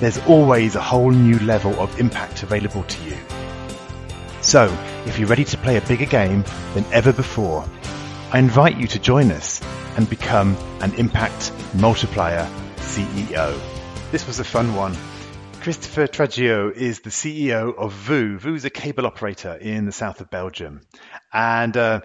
there's always a whole new level of impact available to you. So, if you're ready to play a bigger game than ever before, I invite you to join us and become an impact multiplier CEO. This was a fun one. Christopher Traggio is the CEO of VOO. VOO is a cable operator in the south of Belgium. And uh,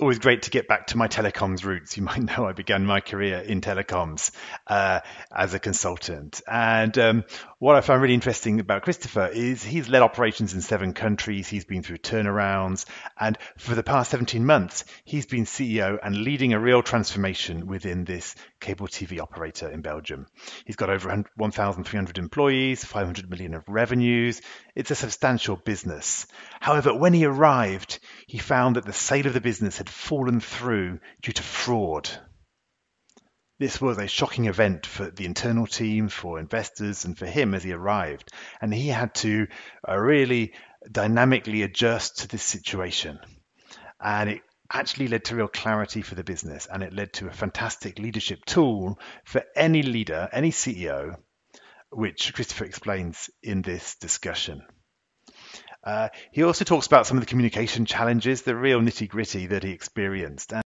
always great to get back to my telecoms roots. You might know I began my career in telecoms uh, as a consultant. And um, what I found really interesting about Christopher is he's led operations in seven countries. He's been through turnarounds. And for the past 17 months, he's been CEO and leading a real transformation within this cable TV operator in Belgium. He's got over 1,300 employees, 500 million of revenues. It's a substantial business. However, when he arrived, he found that the sale of the business had fallen through due to fraud. This was a shocking event for the internal team, for investors, and for him as he arrived. And he had to uh, really dynamically adjust to this situation. And it actually led to real clarity for the business and it led to a fantastic leadership tool for any leader, any CEO, which Christopher explains in this discussion. Uh, he also talks about some of the communication challenges, the real nitty gritty that he experienced. And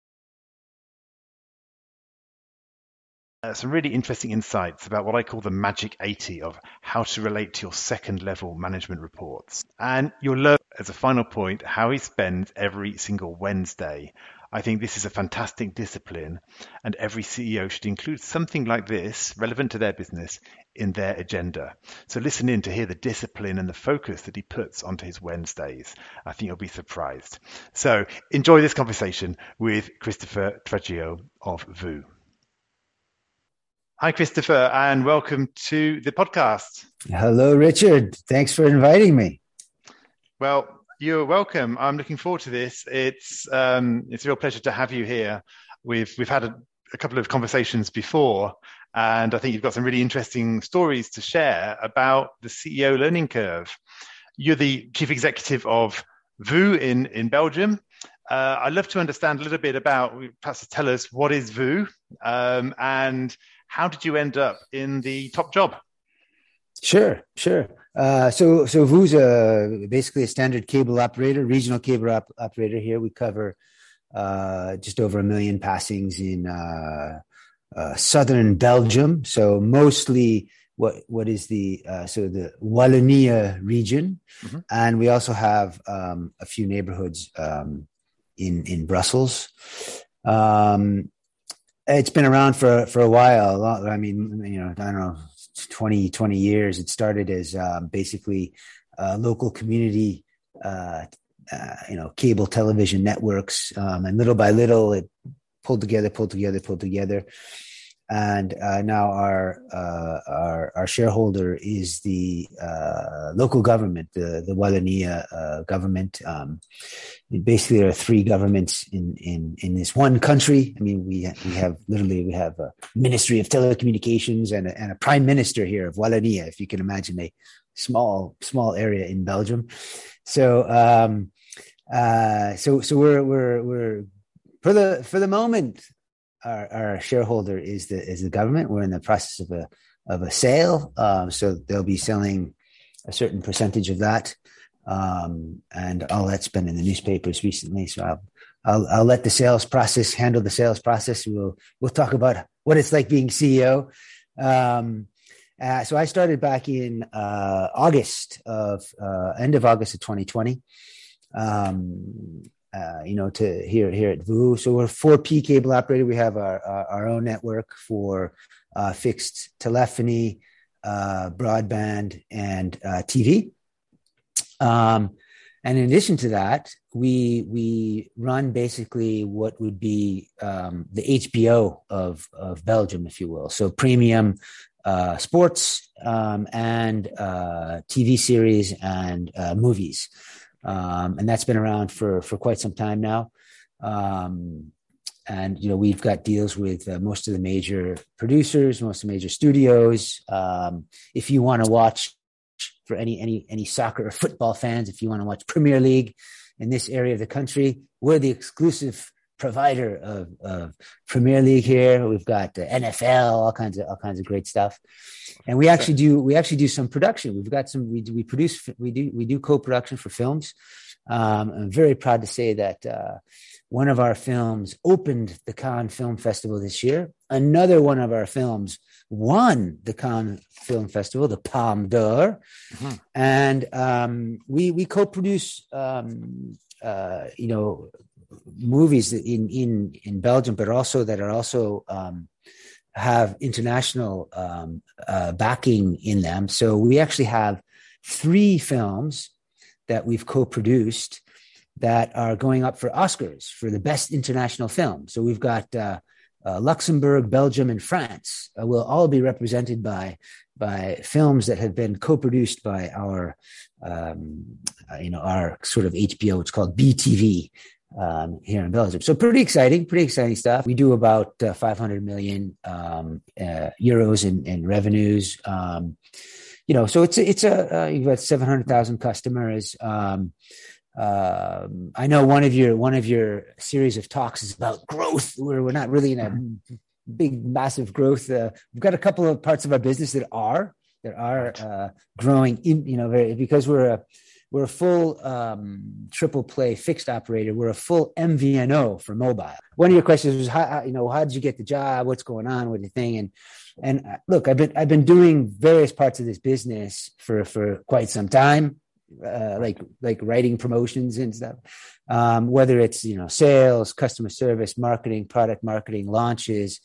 uh, some really interesting insights about what I call the magic 80 of how to relate to your second level management reports. And you'll learn, as a final point, how he spends every single Wednesday. I think this is a fantastic discipline, and every CEO should include something like this, relevant to their business, in their agenda. So listen in to hear the discipline and the focus that he puts onto his Wednesdays. I think you'll be surprised. So enjoy this conversation with Christopher Traggio of VOO. Hi, Christopher, and welcome to the podcast. Hello, Richard. Thanks for inviting me. Well, you're welcome. I'm looking forward to this. It's um, it's a real pleasure to have you here. We've we've had a, a couple of conversations before, and I think you've got some really interesting stories to share about the CEO learning curve. You're the chief executive of VOO in in Belgium. Uh, I'd love to understand a little bit about, perhaps tell us what is VOO um, and how did you end up in the top job? Sure, sure. Uh, so, so VOO's a, basically a standard cable operator, regional cable op- operator here. We cover uh, just over a million passings in uh, uh southern Belgium. So mostly what what is the uh, so the Wallonia region, mm-hmm. and we also have um, a few neighborhoods um, in in Brussels. Um, it's been around for for a while. I mean, you know, I don't know, 20, 20 years. It started as um, basically local community, uh, uh, you know, cable television networks, um, and little by little, it pulled together, pulled together, pulled together and uh, now our, uh, our, our shareholder is the uh, local government, the the Wallonia uh, government. Um, basically, there are three governments in, in in this one country. I mean, we we have literally we have a Ministry of Telecommunications and a, and a Prime Minister here of Wallonia, if you can imagine a small small area in Belgium. So um, uh, so so we're we're we're for the for the moment our, our shareholder is the is the government. We're in the process of a of a sale, um, so they'll be selling a certain percentage of that, um, and all that's been in the newspapers recently. So I'll, I'll I'll let the sales process handle the sales process. We'll we'll talk about what it's like being CEO. Um, uh, so I started back in uh, August of uh, end of August of 2020. Um, uh, you know, to here here at VOO. So we're 4P cable operator. We have our our, our own network for uh, fixed telephony, uh, broadband, and uh, TV. Um, and in addition to that, we we run basically what would be um, the HBO of of Belgium, if you will. So premium uh, sports um, and uh, TV series and uh, movies, um, and that's been around for for quite some time now. Um, and you know we've got deals with uh, most of the major producers, most of the major studios. Um, if you want to watch for any any any soccer or football fans, if you want to watch Premier League in this area of the country, we're the exclusive provider of, of Premier League here. We've got the NFL, all kinds of all kinds of great stuff, and we actually do we actually do some production. We've got some we do, we produce we do we do co-production for films. Um, I'm very proud to say that uh, one of our films opened the Cannes Film Festival this year. Another one of our films won the Cannes Film Festival, the Palme d'Or, mm-hmm. and um, we we co-produce um, uh, you know movies in in in Belgium, but also that are also um, have international um, uh, backing in them. So we actually have three films that we've co-produced that are going up for Oscars for the best international film. So we've got uh, uh, Luxembourg, Belgium, and France uh, will all be represented by by films that have been co-produced by our um, uh, you know our sort of HBO. It's called BeTV um, here in Belgium. So pretty exciting, pretty exciting stuff. We do about uh, 500 million um, uh, euros in, in revenues. Um, you know, so it's it's a uh, you've got 700,000 customers. Um, uh, I know one of your one of your series of talks is about growth, where we're not really in a big, massive growth. Uh, we've got a couple of parts of our business that are that are uh, growing in, you know, very, because we're a we're a full um, triple play fixed operator. We're a full MVNO for mobile. One of your questions was, how, you know, how did you get the job? What's going on with the thing? And and uh, look, I've been I've been doing various parts of this business for for quite some time, uh, like like writing promotions and stuff. Um, whether it's you know sales, customer service, marketing, product marketing, launches,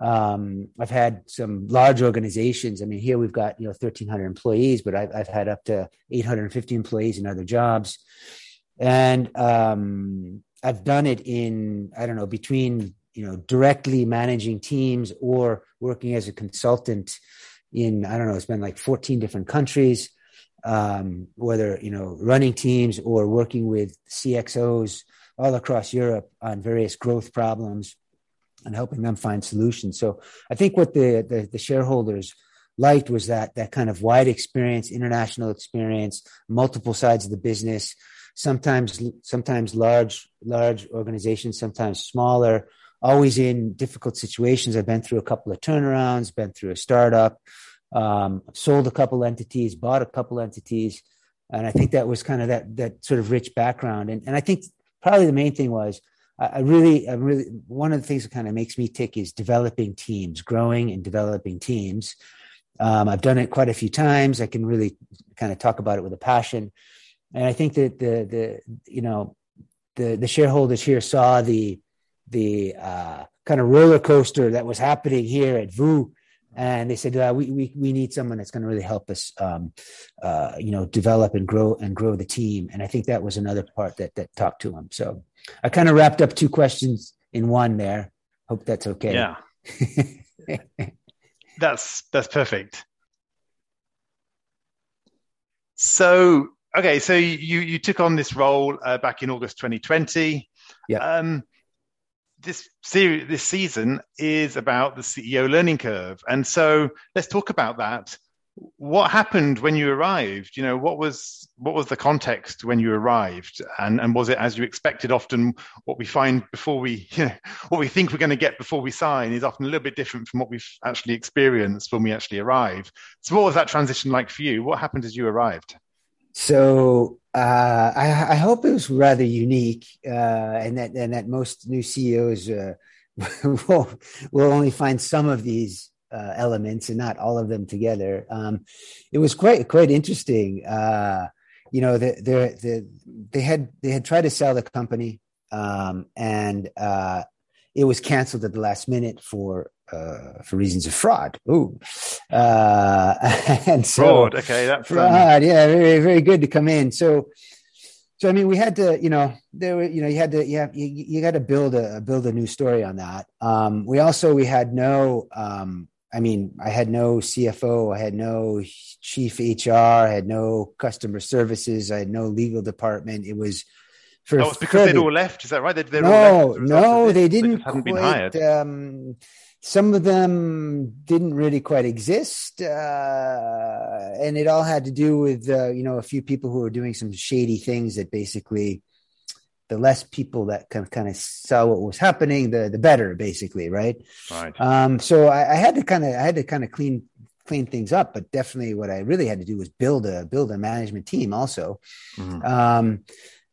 um, I've had some large organizations. I mean, here we've got you know 1,300 employees, but I've, I've had up to 850 employees in other jobs, and um, I've done it in I don't know between you know directly managing teams or working as a consultant in I don't know it's been like 14 different countries, um, whether you know running teams or working with CXOs all across Europe on various growth problems and helping them find solutions. So I think what the, the, the shareholders liked was that that kind of wide experience, international experience, multiple sides of the business. Sometimes sometimes large large organizations, sometimes smaller. Always in difficult situations. I've been through a couple of turnarounds, been through a startup, um, sold a couple entities, bought a couple entities, and I think that was kind of that that sort of rich background. And and I think probably the main thing was I really, I really, one of the things that kind of makes me tick is developing teams, growing and developing teams. Um, I've done it quite a few times. I can really kind of talk about it with a passion, and I think that the the you know the the shareholders here saw the the uh, kind of roller coaster that was happening here at VOO, and they said uh, we, we we need someone that's going to really help us um, uh, you know develop and grow and grow the team and i think that was another part that that talked to them so I kind of wrapped up two questions in one there. Hope that's okay. Yeah. that's that's perfect. So okay, so you you took on this role uh, back in August 2020. Yeah. Um, this series, this season is about the CEO learning curve, and so let's talk about that what happened when you arrived? You know what was what was the context when you arrived? And and was it as you expected? Often what we find before we you know what we think we're going to get before we sign is often a little bit different from what we've actually experienced when we actually arrive. So what was that transition like for you? What happened as you arrived? So uh, I, I, hope it was rather unique uh, and that and that most new ceos uh, will will only find some of these uh, elements and not all of them together. Um, it was quite quite interesting. Uh, you know, the, the, the, they had they had tried to sell the company, um, and uh, it was canceled at the last minute for uh, for reasons of fraud. Ooh, uh, and so fraud. Okay, fraud. Um... Yeah, very very good to come in. So so I mean, we had to, you know, there were, you know, you had to, you have, you, you got to build a build a new story on that. Um, we also we had no um, I mean, I had no CFO, I had no chief HR, I had no customer services, I had no legal department. It was for oh, it's because they'd all left. Is that right? They'd, they'd no, no, they didn't. They quite, hired. Um, some of them didn't really quite exist, uh, and it all had to do with uh, you know a few people who were doing some shady things that basically the less people that can kind of saw what was happening, the the better, basically, right? Right. Um, so I, I had to kind of I had to kind of clean clean things up, but definitely what I really had to do was build a build a management team also. Mm-hmm. Um,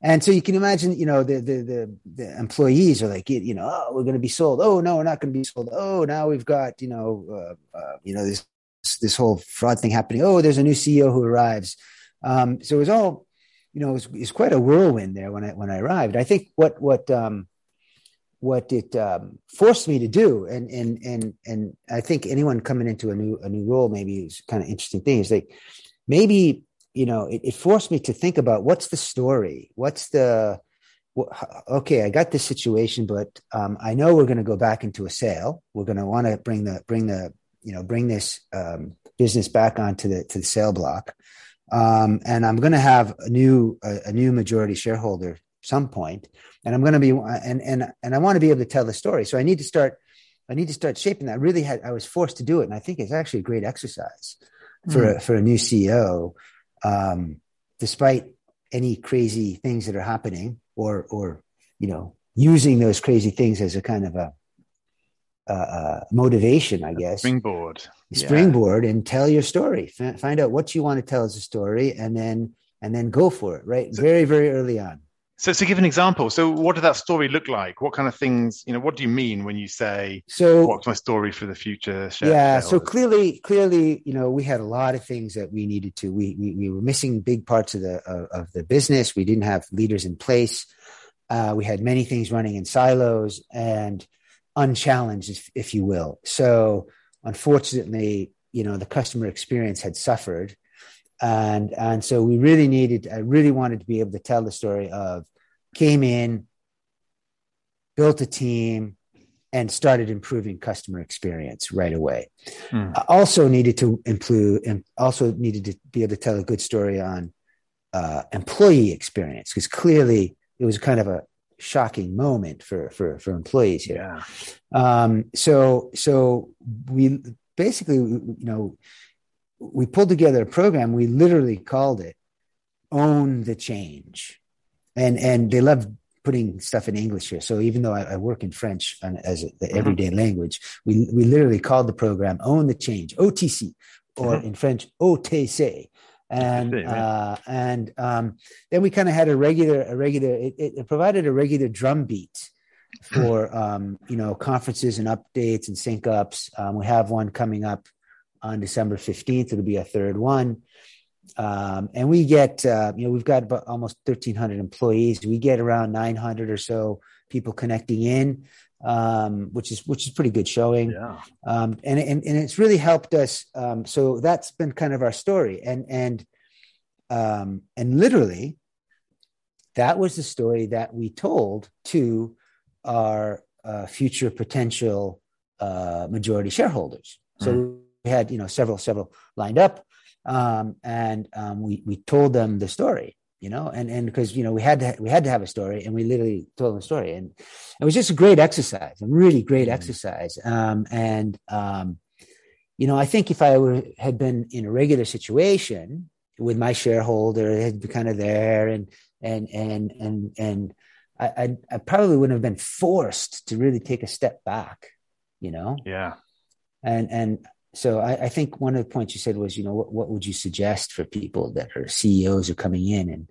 and so you can imagine, you know, the the the, the employees are like, you know, oh, we're going to be sold. Oh no, we're not going to be sold. Oh, now we've got, you know, uh, uh, you know this this whole fraud thing happening. Oh, there's a new CEO who arrives. Um, so it was all you know, it was, it quite a whirlwind there when I when I arrived. I think what what um, what it um, forced me to do, and and and and I think anyone coming into a new a new role maybe is kind of interesting thing is like maybe you know it, it forced me to think about what's the story, what's the okay, I got this situation, but um, I know we're going to go back into a sale. We're going to want to bring the bring the you know bring this um, business back onto the to the sale block um, and I'm going to have a new a, a, new majority shareholder some point, and I'm going to be and and and I want to be able to tell the story. So I need to start I need to start shaping that. Really had I was forced to do it, and I think it's actually a great exercise for mm. a, for a new CEO, um, despite any crazy things that are happening, or or you know using those crazy things as a kind of a uh, uh, motivation, I guess. Springboard. Springboard yeah. and tell your story. F- find out what you want to tell as a story, and then and then go for it. Right, so, very very early on. So, to give an example, so what did that story look like? What kind of things, you know, what do you mean when you say, "So, what's my story for the future?" yeah, so clearly, clearly, you know, we had a lot of things that we needed to. We we, we were missing big parts of the of, of the business. We didn't have leaders in place. Uh, we had many things running in silos, and unchallenged, if, if you will. So unfortunately, you know, the customer experience had suffered. And, and so we really needed, I really wanted to be able to tell the story of came in, built a team, and started improving customer experience right away. Hmm. I also needed to improve and also needed to be able to tell a good story on uh, employee experience because clearly it was kind of a shocking moment for for for employees here. Yeah. Um, so so we basically you know we pulled together a program. We literally called it "Own the Change," and and they love putting stuff in English here. So even though I, I work in French as a, the mm-hmm. everyday mm-hmm. language, we we literally called the program "Own the Change" (OTC), or mm-hmm. in French "OTC." And uh, and um, then we kind of had a regular a regular it, it provided a regular drum beat for um, you know conferences and updates and sync ups. Um, we have one coming up on December fifteenth. It'll be a third one, um, and we get uh, you know we've got about almost thirteen hundred employees. We get around nine hundred or so people connecting in um, which is which is pretty good showing. Yeah. Um, and, and and it's really helped us. Um, so that's been kind of our story, and and um, and literally, that was the story that we told to our uh, future potential uh, majority shareholders. So mm. we had you know several several lined up, um, and um, we we told them the story you know and and because you know we had to we had to have a story and we literally told them a story and it was just a great exercise a really great mm. exercise. Um, and um, you know i think if i were, had been in a regular situation with my shareholder it had been kind of there and and and and and I, I, I probably wouldn't have been forced to really take a step back you know? Yeah. And and so I, I, think one of the points you said was, you know, what, what would you suggest for people that are CEOs are coming in? And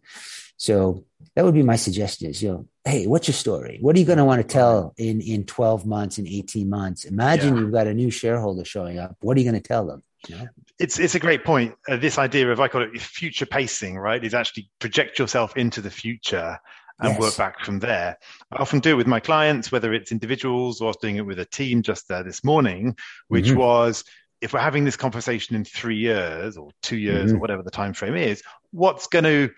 so that would be my suggestion is, you know, hey, what's your story? What are you going to want to tell in, in 12 months, in 18 months? Imagine yeah. you've got a new shareholder showing up. What are you going to tell them? You know? It's it's a great point. Uh, this idea of I call it future pacing, right? Is actually project yourself into the future and yes. work back from there. I often do it with my clients, whether it's individuals or I was doing it with a team just uh, this morning, which mm-hmm. was if we're having this conversation in three years or two years mm-hmm. or whatever the time frame is, what's going to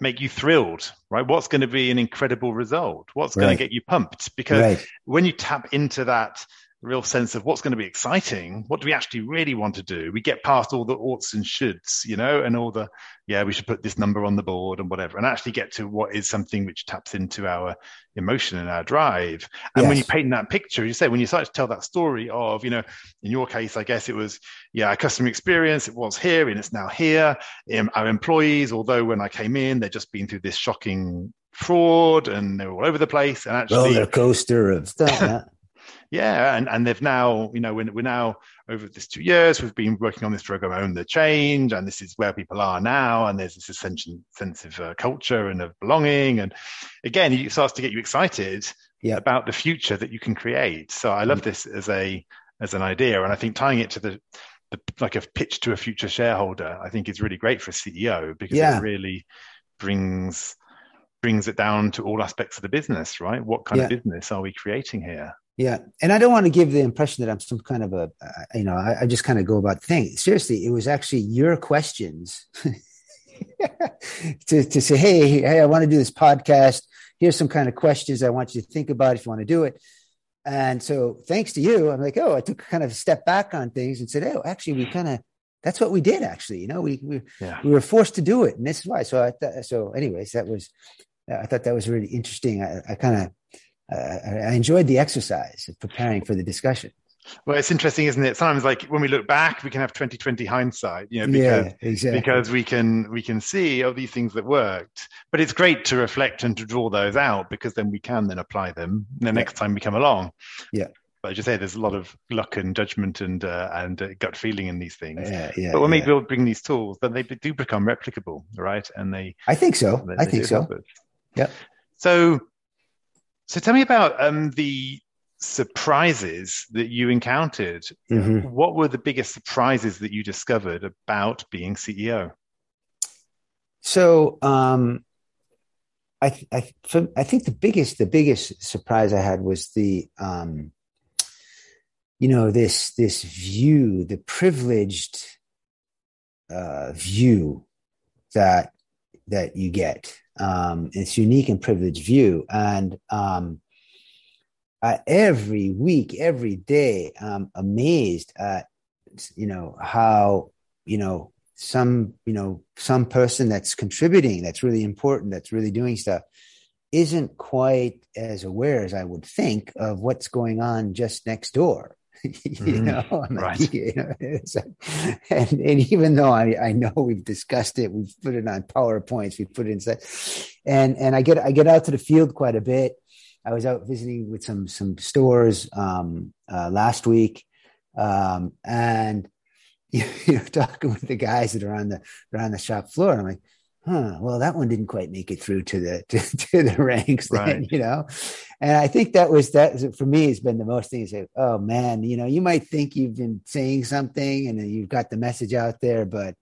make you thrilled, right? What's going to be an incredible result? What's right. going to get you pumped? Because right. when you tap into that real sense of what's going to be exciting. What do we actually really want to do? We get past all the oughts and shoulds, you know, and all the, yeah, we should put this number on the board and whatever, and actually get to what is something which taps into our emotion and our drive. And yes. when you paint that picture, you say, when you start to tell that story of, you know, in your case, I guess it was, yeah, our customer experience, it was here and it's now here. Um, our employees, although when I came in, they'd just been through this shocking fraud and they were all over the place and actually roller coaster of stuff yeah, and, and they've now, you know, we're, we're now over this two years, we've been working on this program, Own the Change, and this is where people are now, and there's this essential sense of uh, culture and of belonging. And again, it starts to get you excited yep. about the future that you can create. So I love mm-hmm. this as a as an idea, and I think tying it to the, the like a pitch to a future shareholder, I think is really great for a CEO because yeah. it really brings brings it down to all aspects of the business, right? What kind yeah. of business are we creating here? Yeah, and I don't want to give the impression that I'm some kind of a, uh, you know, I, I, just kind of go about things. Seriously, it was actually your questions to to say, hey, hey, I want to do this podcast. Here's some kind of questions I want you to think about if you want to do it. And so, thanks to you, I'm like, oh, I took kind of a step back on things and said, oh, actually, we kind of that's what we did. Actually, you know, we we, yeah. we were forced to do it, and this is why. So I th- so, anyways, that was I thought that was really interesting. I, I kind of I enjoyed the exercise of preparing for the discussion. Well, it's interesting, isn't it? Sometimes, like when we look back, we can have 2020 hindsight, you know, because, yeah, exactly. because we can we can see oh these things that worked. But it's great to reflect and to draw those out because then we can then apply them the next time we come along. Yeah. But as you say, there's a lot of luck and judgment and uh, and uh, gut feeling in these things. Yeah, yeah. But when yeah. we build bring these tools, then they do become replicable, right? And they. I think so. They, I think so. Yeah. So so tell me about um, the surprises that you encountered. Mm-hmm. What were the biggest surprises that you discovered about being CEO? So um, I, I, I think the biggest the biggest surprise I had was the um, you know this this view, the privileged uh, view that that you get um, it's unique and privileged view. And um, every week, every day, I'm amazed at you know how you know some you know some person that's contributing, that's really important, that's really doing stuff, isn't quite as aware as I would think of what's going on just next door. you mm-hmm. know, right. you know and, and even though I, I know we've discussed it, we've put it on PowerPoints, we put it inside, and and I get I get out to the field quite a bit. I was out visiting with some some stores um, uh, last week, um, and you know, talking with the guys that are on the are on the shop floor, and I'm like, huh, well, that one didn't quite make it through to the to, to the ranks, then, right. you know. And I think that was that for me has been the most thing. Say, oh man, you know, you might think you've been saying something and you've got the message out there, but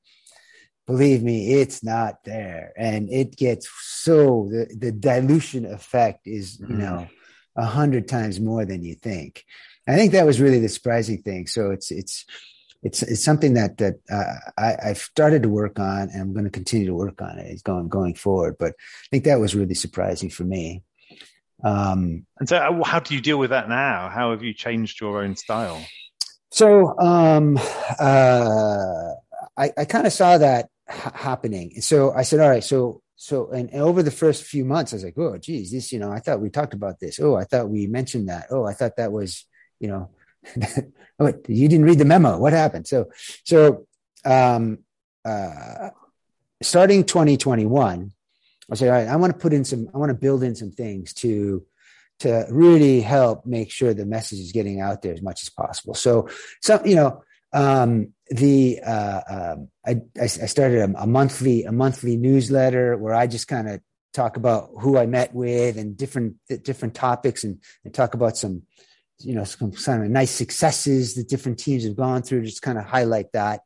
believe me, it's not there, and it gets so the the dilution effect is you mm. know a hundred times more than you think. I think that was really the surprising thing. So it's it's it's it's something that that uh, I, have started to work on, and I'm going to continue to work on it. It's going going forward, but I think that was really surprising for me. Um, and so, uh, how do you deal with that now? How have you changed your own style? So, um, uh, I, I kind of saw that ha- happening, so I said, "All right." So, so, and, and, over the first few months, I was like, "Oh, geez, this, you know, I thought we talked about this. Oh, I thought we mentioned that. Oh, I thought that was, you know." what you didn't read the memo. What happened? So so um uh starting 2021 i say all right i want to put in some i want to build in some things to to really help make sure the message is getting out there as much as possible. So so you know um the uh um, I, I started a, a monthly a monthly newsletter where i just kind of talk about who i met with and different different topics and, and talk about some you know some kind of nice successes that different teams have gone through just kind of highlight that.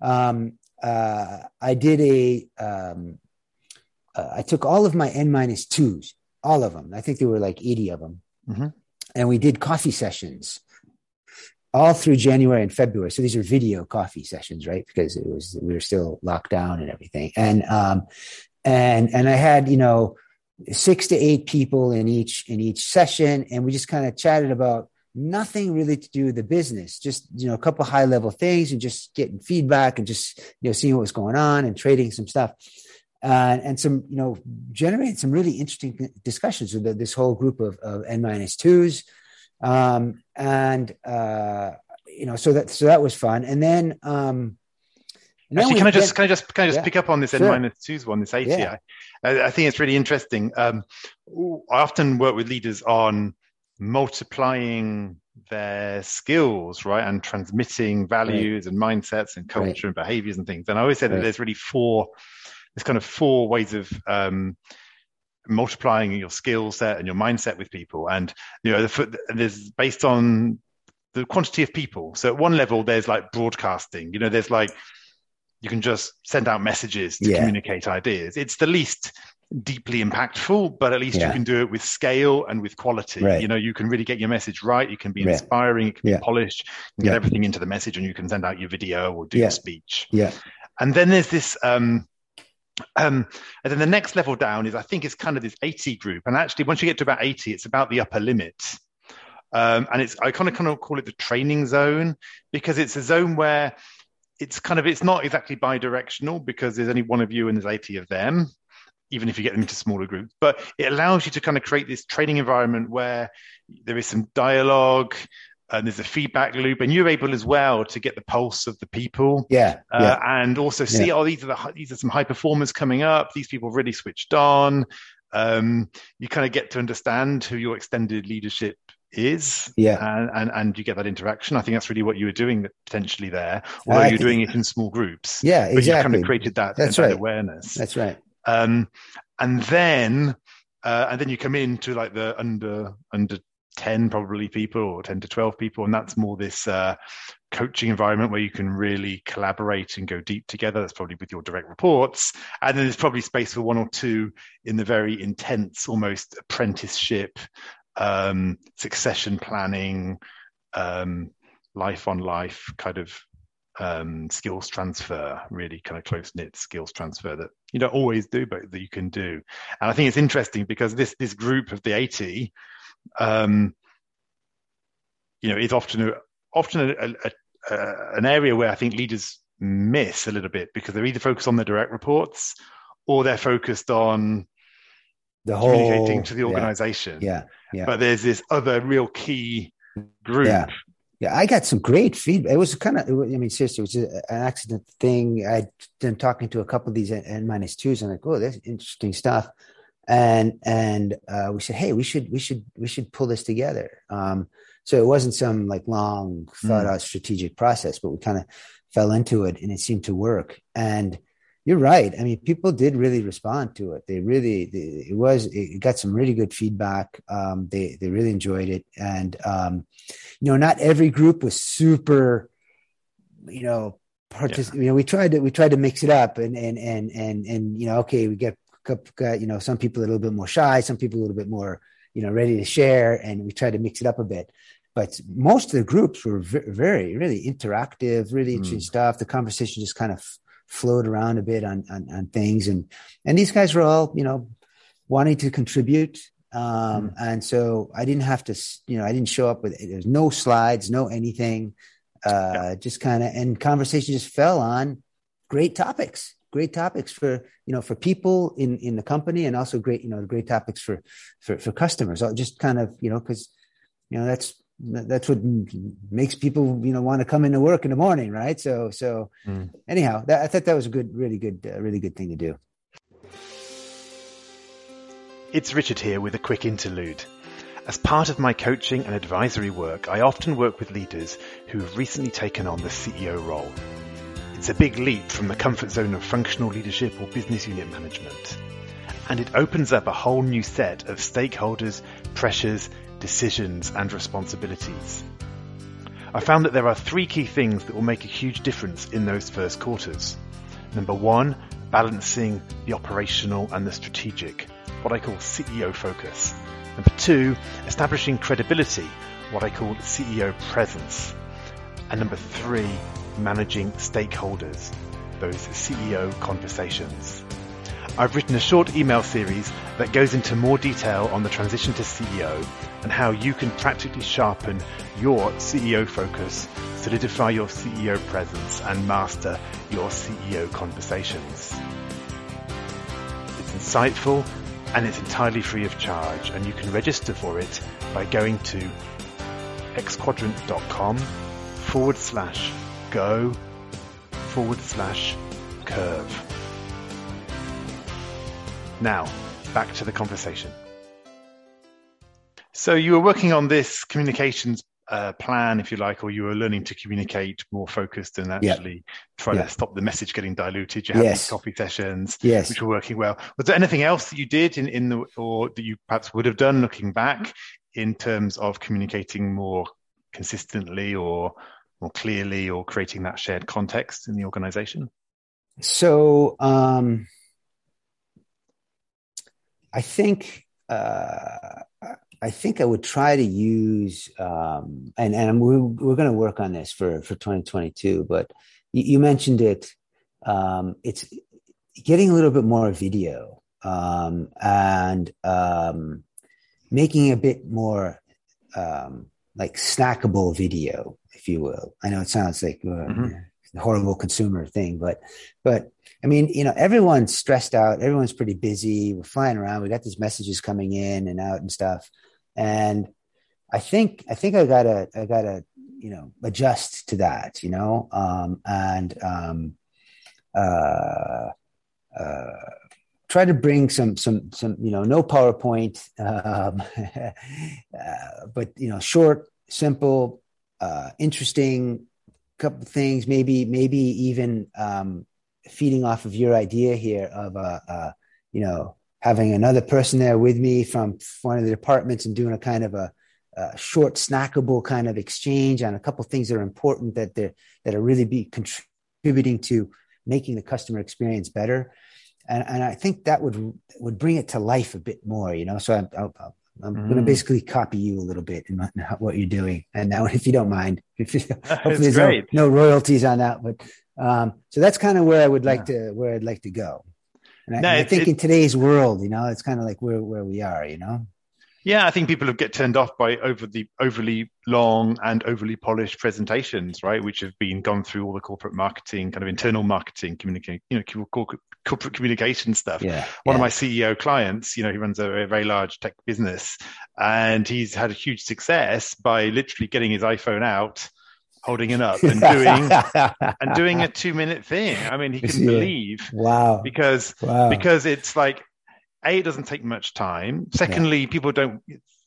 Um, uh, i did a um, uh, I took all of my n minus twos all of them. I think there were like 80 of them. Mm-hmm. and we did coffee sessions all through january and february. So these are video coffee sessions right? Because it was we were still locked down and everything. And um and and i had you know six to eight people in each in each session and we just kind of chatted about nothing really to do with the business, just, you know, a couple high level things and just getting feedback and just, you know, seeing what was going on and trading some stuff. Uh, and some, you know, generated some really interesting discussions with this whole group of, of N minus twos. Um, and, uh, you know, so that, so that was fun. And then, um, and Actually, can I just can I just can I just yeah, pick up on this sure. N minus twos one, this ATI? Yeah. I, I, think it's really interesting. Um, I often work with leaders on multiplying their skills, right, and transmitting values right. and mindsets and culture right. and behaviors and things. And I always say that right. there's really four, there's kind of four ways of um, multiplying your skill set and your mindset with people. And you know, the, there's based on the quantity of people. So at one level, there's like broadcasting. You know, there's like you can just send out messages to yeah. communicate ideas. It's the least deeply impactful, but at least yeah. you can do it with scale and with quality. Right. You know, you can really get your message right. You can be inspiring. It can yeah. be polished. You can get everything into the message, and you can send out your video or do your speech. Yeah. And then there's this. Um, um, and then the next level down is, I think, it's kind of this 80 group. And actually, once you get to about 80, it's about the upper limit. Um, and it's I kind of kind of call it the training zone because it's a zone where it's kind of it's not exactly bi-directional because there's only one of you and there's 80 of them even if you get them into smaller groups. But it allows you to kind of create this training environment where there is some dialogue and there's a feedback loop, and you're able as well to get the pulse of the people. Yeah, uh, yeah. and also see, yeah. oh, these are the these are some high performers coming up. These people really switched on. Um, you kind of get to understand who your extended leadership is yeah. and, and and you get that interaction. I think that's really what you were doing potentially there although you're doing it in small groups. Yeah exactly. but you kind of created that, that's that right. awareness. That's right. Um, and then uh, and then you come into like the under under 10 probably people or 10 to 12 people and that's more this uh, coaching environment where you can really collaborate and go deep together. That's probably with your direct reports. And then there's probably space for one or two in the very intense almost apprenticeship um, succession planning um, life on life kind of um, skills transfer, really kind of close knit skills transfer that you don't always do, but that you can do. And I think it's interesting because this this group of the 80, um, you know, is often often a, a, a, an area where I think leaders miss a little bit because they're either focused on the direct reports or they're focused on the whole communicating to the organization. Yeah, yeah. yeah. But there's this other real key group yeah. Yeah, I got some great feedback. It was kind of, I mean, seriously, it was an accident thing. I'd been talking to a couple of these N minus twos. I'm like, oh, that's interesting stuff. And and uh, we said, hey, we should we should we should pull this together. Um, so it wasn't some like long thought mm. out strategic process, but we kind of fell into it, and it seemed to work. And you're right. I mean, people did really respond to it. They really, it was, it got some really good feedback. Um, they, they really enjoyed it. And, um, you know, not every group was super, you know, partic- yeah. you know, we tried to, we tried to mix it up and, and, and, and, and, you know, okay, we get, got, you know, some people a little bit more shy, some people a little bit more, you know, ready to share. And we tried to mix it up a bit but most of the groups were very, really interactive, really interesting mm. stuff. The conversation just kind of flowed around a bit on, on, on things. And, and these guys were all, you know, wanting to contribute. Um, mm. and so I didn't have to, you know, I didn't show up with, there's no slides, no anything, uh, yeah. just kind of, and conversation just fell on great topics, great topics for, you know, for people in, in the company and also great, you know, great topics for, for, for customers. Just kind of, you know, cause, you know, that's that's what makes people you know want to come into work in the morning right? So so mm. anyhow that, i thought that was a good really good uh, really good thing to do. It's richard here with a quick interlude. As part of my coaching and advisory work i often work with leaders who have recently taken on the ceo role. It's a big leap from the comfort zone of functional leadership or business unit management. And it opens up a whole new set of stakeholders pressures decisions and responsibilities. I found that there are three key things that will make a huge difference in those first quarters. Number one, balancing the operational and the strategic, what I call CEO focus. Number two, establishing credibility, what I call CEO presence. And number three, managing stakeholders, those CEO conversations. I've written a short email series that goes into more detail on the transition to CEO and how you can practically sharpen your CEO focus, solidify your CEO presence, and master your CEO conversations. It's insightful and it's entirely free of charge, and you can register for it by going to xquadrant.com forward slash go forward slash curve. Now, back to the conversation. So you were working on this communications uh, plan, if you like, or you were learning to communicate more focused and actually try to stop the message getting diluted. You had yes. these coffee sessions, yes. which were working well. Was there anything else that you did in, in the, or that you perhaps would have done looking back in terms of communicating more consistently or more clearly or creating that shared context in the organization? So, um, I think uh, I think I would try to use um, and and we're, we're going to work on this for for 2022. But you, you mentioned it. Um, it's getting a little bit more video um, and um, making a bit more um, like snackable video, if you will. I know it sounds like uh, mm-hmm. a horrible consumer thing, but but I mean, you know, everyone's stressed out. Everyone's pretty busy. We're flying around. We got these messages coming in and out and stuff. And I think, I think I gotta, I gotta, you know, adjust to that, you know, um, and, um, uh, uh, try to bring some, some, some, you know, no PowerPoint, um, uh, but, you know, short, simple, uh, interesting couple things, maybe, maybe even, um, feeding off of your idea here of uh, uh, you know having another person there with me from one of the departments and doing a kind of a, a short snackable kind of exchange on a couple things that are important that they that are really be contributing to making the customer experience better. And, and I think that would would bring it to life a bit more you know? So I'm, I'm, I'm mm. going to basically copy you a little bit in what you're doing. And now if you don't mind if you, hopefully there's no, no, royalties on that but um, so that's kind of where I would like yeah. to where I'd like to go. And I, no, and I think in today's world, you know, it's kind of like where where we are, you know. Yeah, I think people have get turned off by over the overly long and overly polished presentations, right? Which have been gone through all the corporate marketing, kind of internal marketing, communication, you know, corporate, corporate communication stuff. Yeah, One yeah. of my CEO clients, you know, he runs a, a very large tech business, and he's had a huge success by literally getting his iPhone out holding it up and doing and doing a two minute thing. I mean, he can yeah. believe wow because wow. because it's like a it doesn't take much time. Secondly, yeah. people don't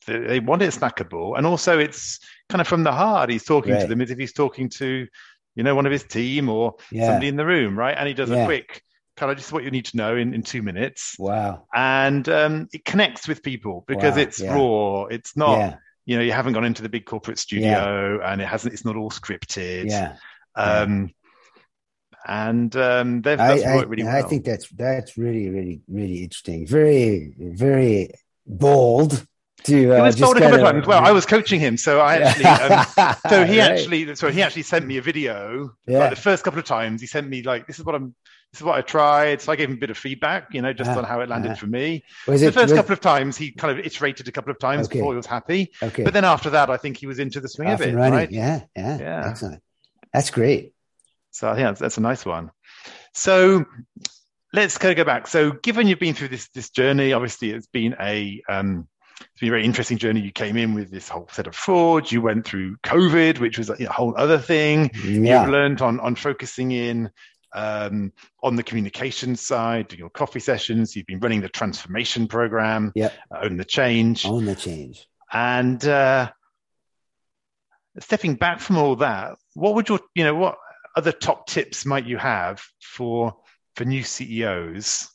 they want it snackable, and also it's kind of from the heart. He's talking right. to them as if he's talking to you know one of his team or yeah. somebody in the room, right? And he does a quick kind of just what you need to know in, in two minutes. Wow. And um, it connects with people because wow. it's raw. It's not you know you haven't gone into the big corporate studio yeah. and it hasn't it's not all scripted yeah um yeah. and um they've that's I, really I, well. I think that's that's really really really interesting very very bold to, uh, he was a couple of times. Well, I was coaching him, so I actually, um, so he right. actually, so he actually sent me a video. Yeah. Like the first couple of times, he sent me like, "This is what I'm this is what I tried. So I gave him a bit of feedback, you know, just uh, on how it landed uh, for me. Was the it, first was... couple of times, he kind of iterated a couple of times okay. before he was happy. Okay. But then after that, I think he was into the swing Off of it. Right? Yeah, yeah, yeah. Excellent. That's great. So I think that's, that's a nice one. So let's kind of go back. So given you've been through this this journey, obviously it's been a um, it's been a very interesting journey. You came in with this whole set of frauds. You went through COVID, which was a, whole other thing. Yeah. You've learned on on focusing in um, on the communication side, doing your coffee sessions. You've been running the transformation program, yep. Uh, own the change, own the change. And uh, stepping back from all that, what would your, you know, what other top tips might you have for for new CEOs?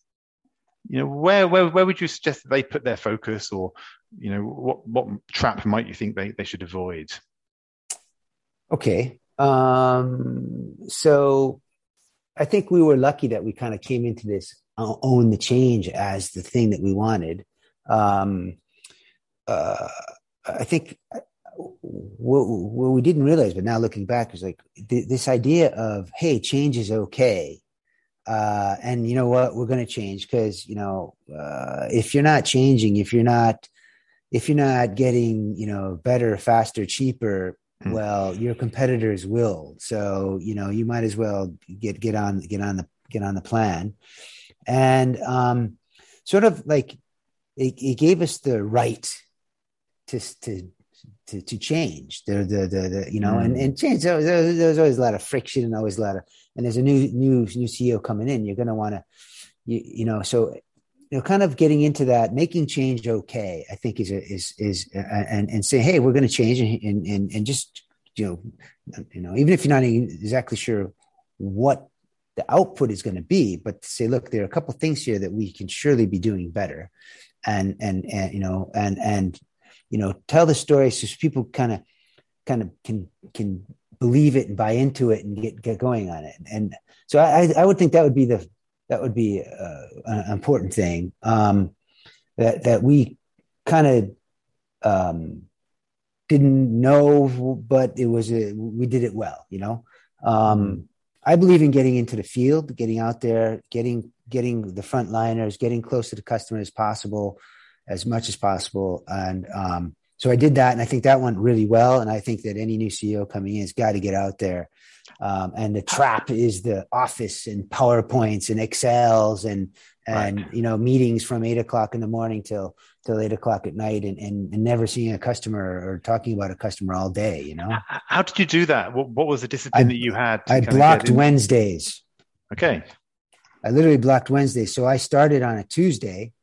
You know, where where where would you suggest that they put their focus, or you know, what what trap might you think they they should avoid? Okay, um, so I think we were lucky that we kind of came into this uh, own the change as the thing that we wanted. Um, uh, I think uh, what, what, we didn't realize, but now looking back, is like th- this idea of hey, change is okay. uh, and you know what we're going to change because you know uh, if you're not changing if you're not if you're not getting you know better faster cheaper mm. well your competitors will so you know you might as well get get on get on the get on the plan and um sort of like it, it gave us the right to to to, to change the, the, the, the you know, mm. and, and change. There, there, there's always a lot of friction and always a lot of, and there's a new, new, new CEO coming in. You're going to want to, you, you know, so, you know, kind of getting into that, making change okay, I think is, a, is, is, uh, and, and say, Hey, we're going to change and, and, and just, you know, you know, even if you're not exactly sure what the output is going to be, but to say, look, there are a couple things here that we can surely be doing better. And, and, and, you know, and, and, you know tell the story so people kind of kind of can can believe it and buy into it and get get going on it and so i i would think that would be the that would be uh, an important thing um that that we kind of um didn't know but it was a, we did it well you know um i believe in getting into the field getting out there getting getting the frontliners getting close to the customer as possible as much as possible. And um, so I did that, and I think that went really well. And I think that any new CEO coming in has got to get out there. Um, and the trap is the office and PowerPoints and Excels and and right. you know meetings from eight o'clock in the morning till till eight o'clock at night and, and, and never seeing a customer or talking about a customer all day you know? How did you do that? What, what was the discipline I, that you had i blocked wednesdays. Okay. I literally blocked wednesdays. So i started on a tuesday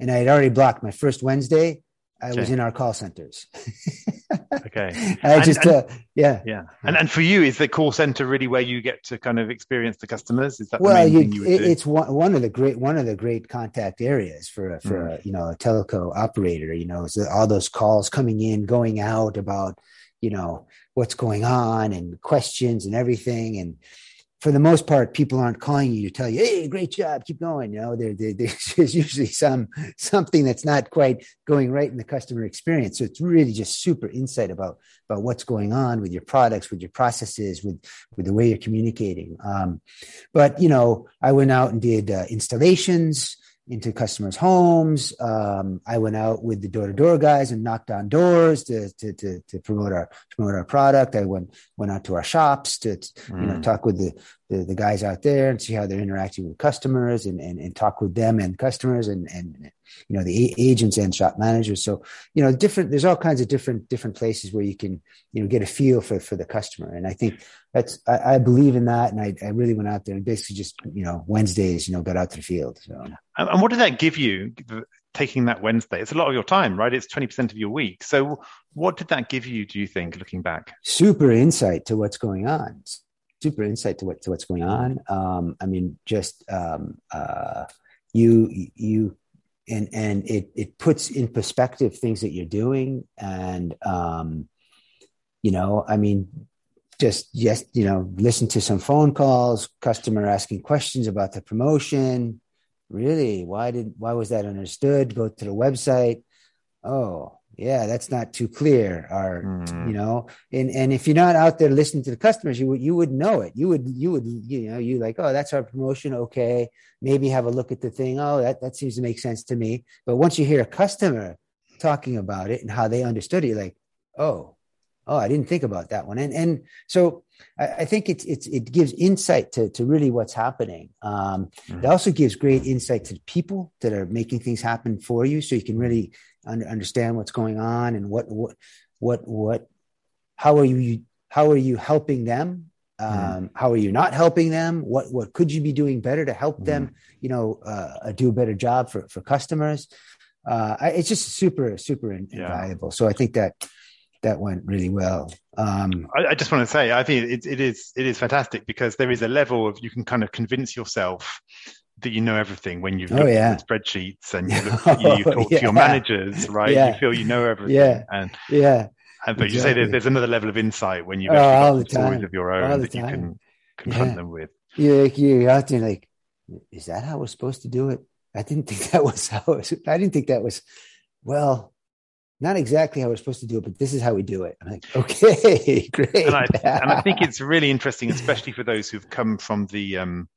and I had already blocked my first Wednesday. I okay. was in our call centers. okay. I just, and, uh, yeah. Yeah. And, and for you, is the call center really where you get to kind of experience the customers? Is that well, you, you it, it's one, one of the great, one of the great contact areas for, for, mm. a, you know, a telco operator, you know, so all those calls coming in, going out about, you know, what's going on and questions and everything. And, for the most part, people aren't calling you to tell you, "Hey, great job, keep going." You know, there, there, there's usually some something that's not quite going right in the customer experience. So it's really just super insight about about what's going on with your products, with your processes, with with the way you're communicating. Um, but you know, I went out and did uh, installations into customers' homes. Um, I went out with the door to door guys and knocked on doors to, to, to, to, promote our promote our product. I went went out to our shops to, mm. you know mm. talk with the, the, the guys out there and see how they're interacting with customers and and, and talk with them and customers and and you know the agents and shop managers. So you know different. There's all kinds of different different places where you can you know get a feel for for the customer. And I think that's I, I believe in that. And I, I really went out there and basically just you know Wednesdays you know got out to the field. So and what did that give you? Taking that Wednesday, it's a lot of your time, right? It's twenty percent of your week. So, what did that give you? Do you think, looking back? Super insight to what's going on. Super insight to what to what's going on. Um, I mean, just um, uh, you you and and it it puts in perspective things that you're doing and um you know i mean just yes you know listen to some phone calls customer asking questions about the promotion. Really? Why did why was that understood? Go to the website. Oh yeah that's not too clear or mm. you know and and if you're not out there listening to the customers you would you would know it. You would you would you know you like oh that's our promotion. Okay. Maybe have a look at the thing. Oh that that seems to make sense to me. But once you hear a customer talking about it and how they understood it you're like oh oh i didn't think about that one and and so i, I think it's it's it gives insight to to really what's happening um, mm-hmm. it also gives great insight to the people that are making things happen for you so you can really under, understand what's going on and what what what what how are you how are you helping them mm-hmm. um, mm. how are you not helping them what what could you be doing better to help mm. them you know uh, do a better job for for customers uh, it's just super super invaluable yeah. so i think that that went really well. Um, I, I, just want to say, I think it, it is it is fantastic because there is a level of you can kind of convince yourself that you know everything when you've oh, yeah. at spreadsheets and you, look, you, you talk yeah. to your managers, right? Yeah. You feel you know everything. Yeah. And yeah. And but exactly. you say there's, there's another level of insight when you've oh, got stories of your own that you can confront them with. Yeah, you're out there like, is that how we're supposed to do it? I didn't think that was how. Was, I didn't think that was. Well, not exactly how we're supposed to do it, but this is how we do it. I'm like, okay, great. And I, and I think it's really interesting, especially for those who've come from the, um,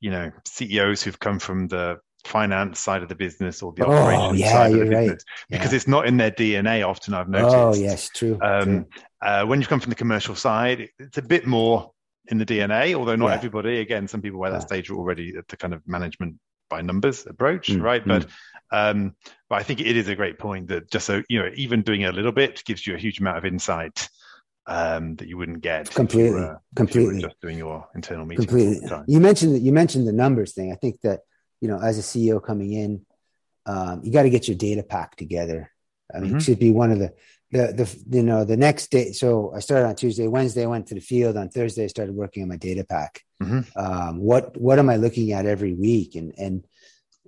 you know CEOs who've come from the finance side of the business or the oh, operations yeah, side of the business right. because Yeah. it's not in their DNA. Often I've noticed. Oh yes, true. Um, true. uh, when you come from the commercial side, it's a bit more in the DNA, although not Yeah. everybody. Again, some people by that stage are already at the kind of management by numbers approach, Mm, right? mm. But um, but I think it is a great point that just so you know, even doing a little bit gives you a huge amount of insight um, that you wouldn't get Completely, were- you were completely. just doing your internal meetings completely you mentioned you mentioned the numbers thing i think that you know as a ceo coming in um, you got to get your data pack together i mean Mhm. it should be one of the the the you know the next day so i started on tuesday wednesday i went to the field on thursday i started working on my data pack Mhm. um, what what am i looking at every week? And and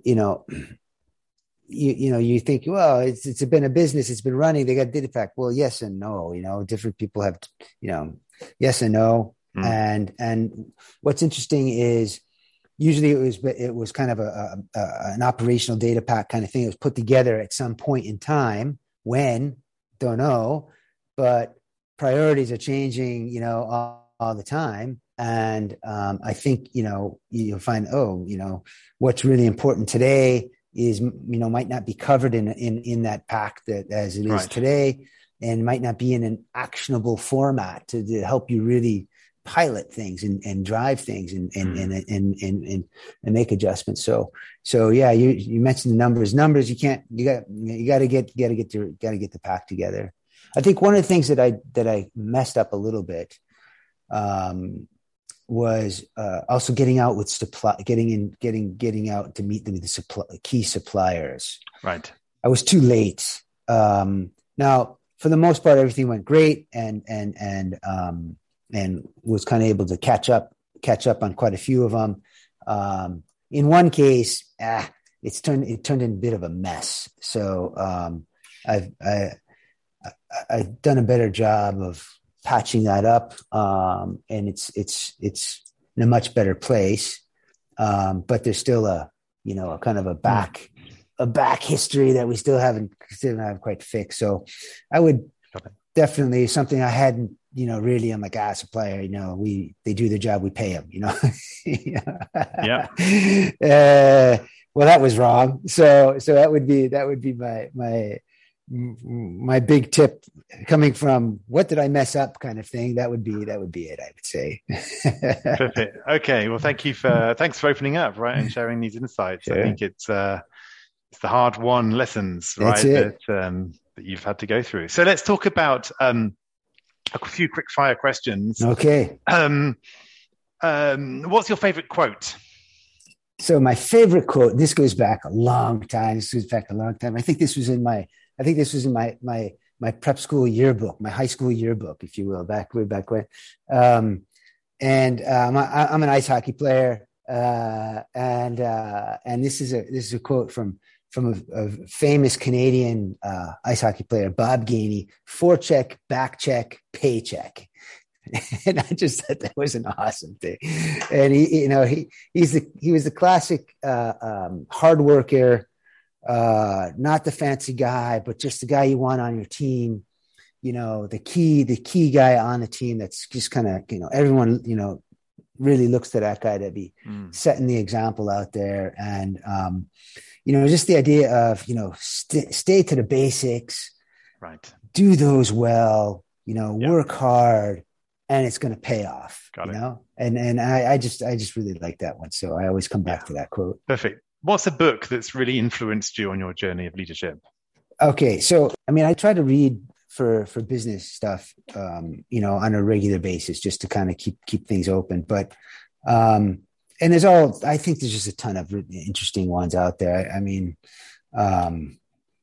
you know you you know you think well it's it's been a business. It's been running. They got data pack well yes and no you know different people have you know yes and no. Mm. and and what's interesting is usually it was it was kind of a, a, a an operational data pack kind of thing. It was put together at some point in time when don't know but priorities are changing you know all, all the time and um, i think you know you'll find oh you know what's really important today is you know might not be covered in in in that pack that as it is Right. today and might not be in an actionable format to, to help you really pilot things and, and drive things and and, Mm. and, and and and and make adjustments so so yeah you you mentioned the numbers numbers you can't you got you got to get got to get your got to get the pack together i think one of the things that i that i messed up a little bit um was uh, also getting out with supply getting in getting getting out to meet the, the supply, key suppliers Right. I was too late. Um, now, for the most part, everything went great, and and and um, and was kind of able to catch up catch up on quite a few of them. Um, in one case, ah, it's turned it turned in a bit of a mess. So um, I've I, I, I've done a better job of patching that up, um, and it's it's it's in a much better place. Um, but there's still a you know a kind of a back a back history that we still haven't still haven't quite fixed. So I would it. definitely something I hadn't, you know, really. I'm like, ah, supplier, you know, we they do their job, we pay them, you know. Yeah. Uh, well, that was wrong. So so that would be that would be my my my big tip coming from what did I mess up kind of thing. That would be that would be it. I would say. Perfect. Okay. Well, thank you for thanks for opening up, right, and sharing these insights. I think it's uh, it's the hard won lessons, right, that um, that you've had to go through. So let's talk about um, a few quick fire questions. okay. Um, um, what's your favorite quote? So my favorite quote. This goes back a long time. This goes back a long time. I think this was in my. I think this was in my my my prep school yearbook, my high school yearbook, if you will, back way back when. Um, and um, I, I'm an ice hockey player, uh, and uh, and this is a this is a quote from from a, a famous Canadian uh, ice hockey player, Bob Gainey: "Forecheck, back check, paycheck." and I just thought that was an awesome thing. And he, you know, he he's the he was the classic uh, um, hard worker, uh, not the fancy guy, but just the guy you want on your team. You know, the key the key guy on the team that's just kind of you know everyone you know really looks to that guy to be Mm, setting the example out there and um, you know just the idea of you know st- stay to the basics right. do those well you know work hard and it's going to pay off Got you it. know and and I, I just i just really like that one so i always come back Yeah. to that quote Perfect. What's a book that's really influenced you on your journey of leadership? okay so i mean i try to read for for business stuff um you know on a regular basis just to kind of keep keep things open but um and there's all i think there's just a ton of interesting ones out there i, I mean um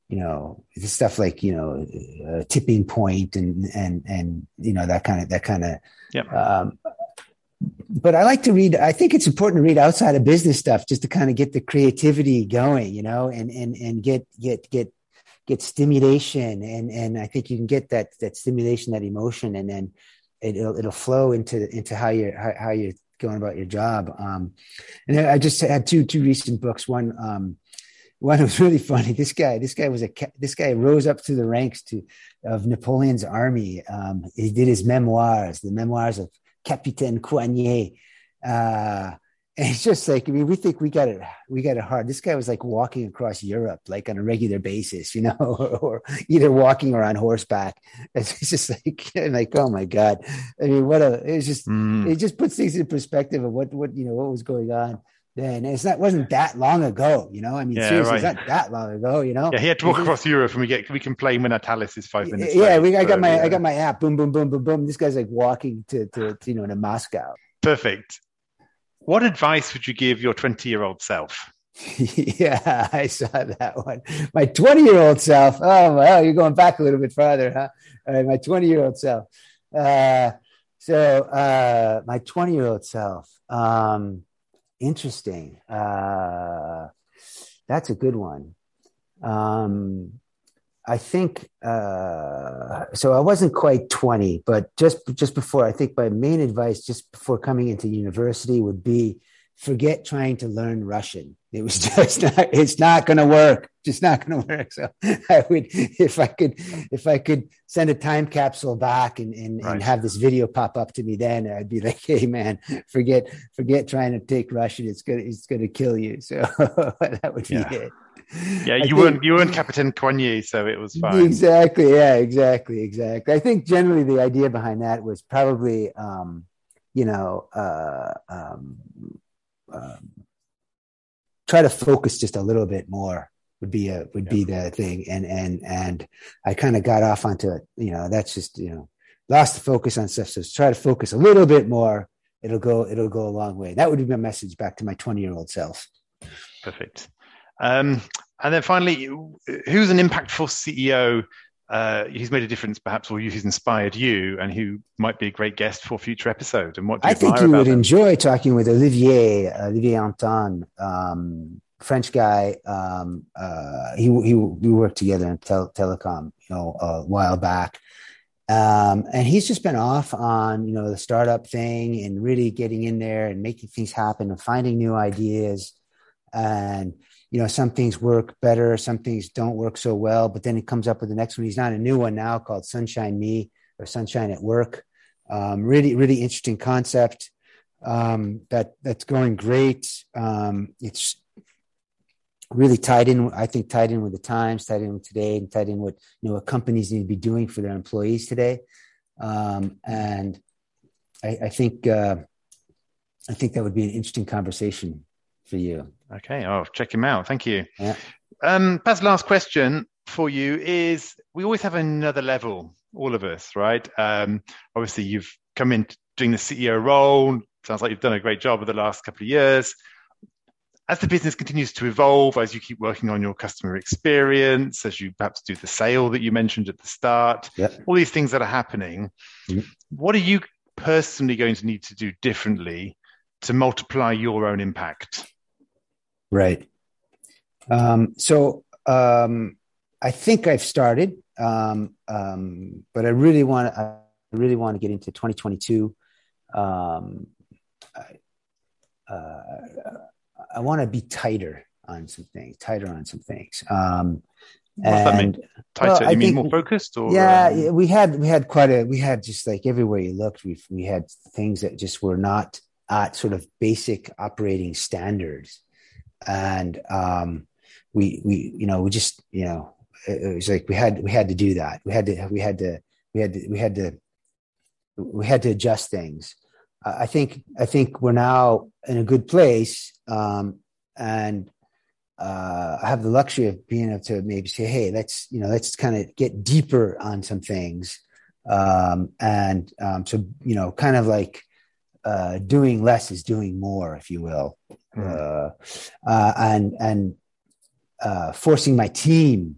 you know the stuff like you know uh, tipping point and and and you know that kind of that kind of Yeah. um but I like to read. I think it's important to read outside of business stuff just to kind of get the creativity going, you know, and and and get get get get stimulation, and and I think you can get that that stimulation, that emotion, and then it'll it'll flow into into how you're how, how you're going about your job. Um, and I just had two two recent books. One um, one was really funny. This guy this guy was a this guy rose up through the ranks to of Napoleon's army. Um, he did his memoirs, the memoirs of Capitaine Coignet. Uh, and it's just like I mean, we think we got it, we got it hard. This guy was like walking across Europe, like on a regular basis, you know, or, either walking or on horseback. It's just like, like, oh my god! I mean, what a! It's just, mm. it just puts things in perspective of what, what you know, what was going on then. It's not wasn't that long ago, you know. I mean, yeah, seriously, right. it's not that long ago, you know. Yeah, he had to walk across Europe, and we get we complain when Natalis is five minutes. Yeah, late, we, I got so, my yeah. I got my app. Boom, boom, boom, boom, boom. This guy's like walking to to, to you know to Moscow. Perfect. What advice would you give your 20 year old self? yeah, I saw that one. My 20 year old self. Oh, well, you're going back a little bit farther, huh? All right, my 20 year old self. Uh, so, uh, my 20 year old self. Um, interesting. Uh, that's a good one. Um, I think uh, so. I wasn't quite twenty, but just just before. I think my main advice just before coming into university would be forget trying to learn Russian. It was just not. It's not going to work. Just not going to work. So I would, if I could, if I could send a time capsule back and and, right. and have this video pop up to me, then I'd be like, hey man, forget forget trying to take Russian. It's gonna it's gonna kill you. So that would be yeah. it yeah, you think, weren't you weren't Captain Coignet, so it was fine. Exactly. Yeah. Exactly. Exactly. I think generally the idea behind that was probably, um, you know, uh, um, um, try to focus just a little bit more would be a would yeah. be the thing, and and and I kind of got off onto it. You know, that's just you know lost the focus on stuff. So try to focus a little bit more. It'll go. It'll go a long way. That would be my message back to my twenty year old self. Perfect. Um, and then finally, who's an impactful CEO uh, who's made a difference, perhaps, or who's inspired you, and who might be a great guest for a future episode? And what do you think? I think you would them? enjoy talking with Olivier Olivier Anton, um, French guy. Um, uh, he he we worked together in tel- telecom, you know, a while back. Um, and he's just been off on you know the startup thing and really getting in there and making things happen and finding new ideas and you know, some things work better, some things don't work so well, but then he comes up with the next one. He's not a new one now called Sunshine Me or Sunshine at Work. Um, really, really interesting concept um, that that's going great. Um, it's really tied in, I think, tied in with the times, tied in with today, and tied in with you know what companies need to be doing for their employees today. Um, and I, I think uh, I think that would be an interesting conversation for you. Okay, I'll check him out. Thank you. Yeah. Um, Paz, last question for you is we always have another level, all of us, right? Um, obviously, you've come in doing the CEO role. Sounds like you've done a great job over the last couple of years. As the business continues to evolve, as you keep working on your customer experience, as you perhaps do the sale that you mentioned at the start, all these things that are happening, mm-hmm. what are you personally going to need to do differently to multiply your own impact? Right. Um, so um, I think I've started, um, um but I really want to. I really want to get into 2022. Um, I, uh, I want to be tighter on some things, tighter on some things. Um, what does that mean? Tighter? Well, you mean more focused? Or yeah, um... we had we had quite a we had just like everywhere you looked, we we had things that just were not at sort of basic operating standards and um, we we you know we just you know it, it, was like we had we had to do that. We had to we had to we had to we had to we had to adjust things. I think I think we're now in a good place, um, and uh, I have the luxury of being able to maybe say, "Hey, let's you know let's kind of get deeper on some things," um, and um, so you know, kind of like uh, doing less is doing more, if you will, mm. uh, uh, and and uh, forcing my team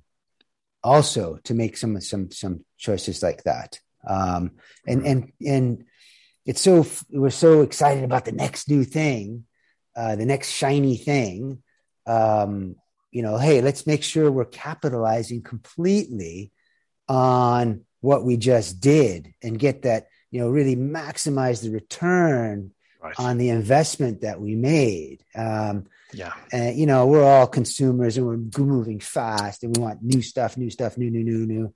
also to make some some some choices like that. Um, and mm. and and it's so we're so excited about the next new thing, uh, the next shiny thing. Um, you know, hey, let's make sure we're capitalizing completely on what we just did and get that you know really maximize the return right. on the investment that we made um, yeah and you know we're all consumers and we're moving fast and we want new stuff new stuff new new new new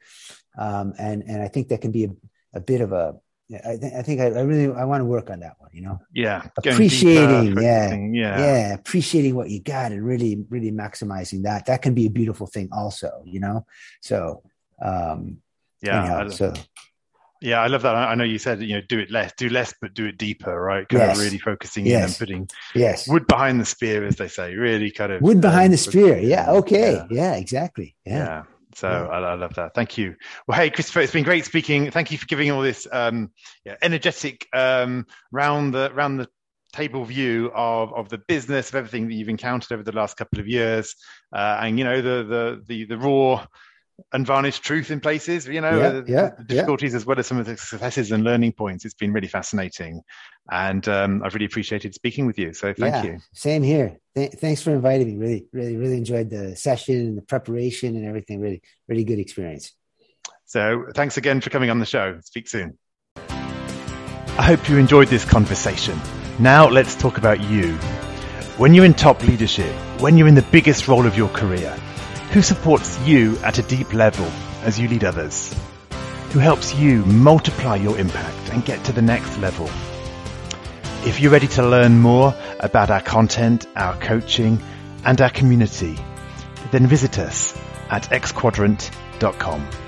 um, and and i think that can be a, a bit of a I, th- I think I, I, really I want to work on that one. You know. Yeah. Appreciating, yeah, yeah, yeah, appreciating what you got and really, really maximizing that. That can be a beautiful thing, also. You know. So. um Yeah. anyhow, so Yeah, I love that. I know you said you know do it less, do less, but do it deeper, right? Kind Yes. of really focusing Yes. in and putting yes, wood behind the spear, as they say. Really kind of wood behind um, the spear. Yeah. Okay. Yeah. Yeah. exactly. Yeah. Yeah. So Yeah. I, I love that. Thank you. Well, hey, Christopher, it's been great speaking. Thank you for giving all this um, yeah, energetic um, round the round the table view of of the business of everything that you've encountered over the last couple of years, uh, and you know the the the, the raw unvarnished truth in places. You know Yeah, the, yeah, the difficulties as well as some of the successes and learning points. It's been really fascinating, and um, I've really appreciated speaking with you. So thank yeah. you. Same here. Th- thanks for inviting me. Really, really, really enjoyed the session and the preparation and everything. Really, really good experience. So thanks again for coming on the show. Speak soon. I hope you enjoyed this conversation. Now let's talk about you. When you're in top leadership, when you're in the biggest role of your career, who supports you at a deep level as you lead others? Who helps you multiply your impact and get to the next level? If you're ready to learn more about our content, our coaching, and our community, then visit us at xquadrant.com.